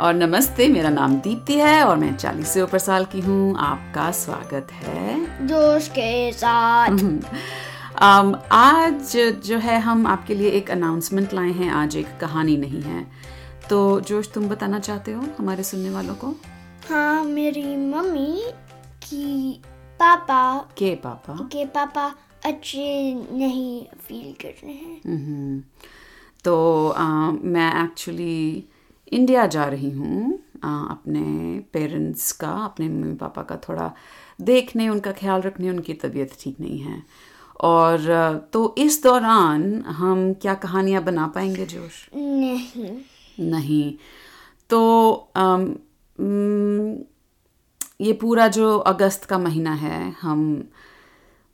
और नमस्ते मेरा नाम दीप्ति है और मैं चालीस से ऊपर साल की हूँ। आपका स्वागत है। जोश के साथ। um, आज जो है हम आपके लिए एक अनाउंसमेंट लाए हैं। आज एक कहानी नहीं है। तो जोश तुम बताना चाहते हो हमारे सुनने वालों को? हाँ मेरी मम्मी की पापा के पापा? के पापा अच्छे नहीं फील कर रहे हैं। हम्म, तो आ, मैं एक्चुअली इंडिया जा रही हूँ अपने पेरेंट्स का अपने मम्मी पापा का थोड़ा देखने उनका ख्याल रखने उनकी तबीयत ठीक नहीं है। और तो इस दौरान हम क्या कहानियाँ बना पाएँगे जोश? नहीं। नहीं। तो उम, ये पूरा जो अगस्त का महीना है हम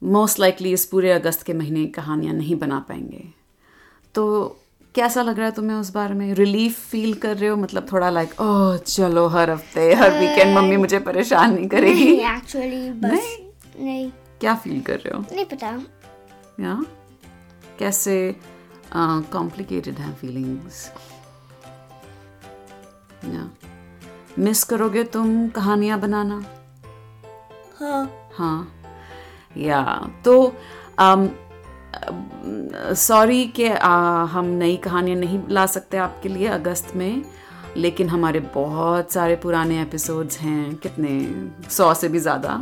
मोस्ट लाइकली इस पूरे अगस्त के महीने कहानियाँ नहीं बना पाएँगे। तो कैसा लग रहा है तुम्हें उस बारे में? रिलीफ फील कर रहे हो? मतलब थोड़ा लाइक like, ओह oh, चलो हर हफ़्ते हर वीकेंड मम्मी मुझे परेशान नहीं करेगी. नहीं एक्चुअली बस नहीं? क्या फील कर रहे हो? नहीं पता। या कैसे कॉम्प्लिकेटेड uh, हैं फीलिंग्स या मिस करोगे तुम कहानियाँ बनाना? हाँ। हाँ। या तो सॉरी कि हम नई कहानियाँ नहीं ला सकते आपके लिए अगस्त में लेकिन हमारे बहुत सारे पुराने एपिसोड्स हैं कितने सौ से भी ज़्यादा।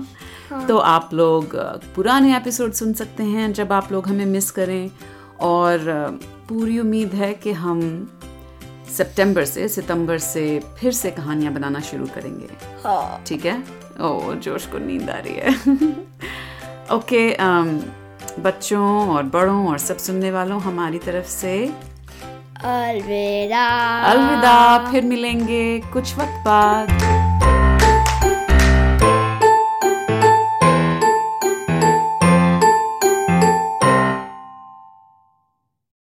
हाँ। तो आप लोग पुराने एपिसोड सुन सकते हैं जब आप लोग हमें मिस करें। और पूरी उम्मीद है कि हम सितंबर से सितंबर से फिर से कहानियाँ बनाना शुरू करेंगे। हाँ। ठीक है? ओ जोश को नींद आ रही है। ओके अम, बच्चों और बड़ों और सब सुनने वालों हमारी तरफ़ से अलविदा। अलविदा फिर मिलेंगे कुछ वक्त बाद।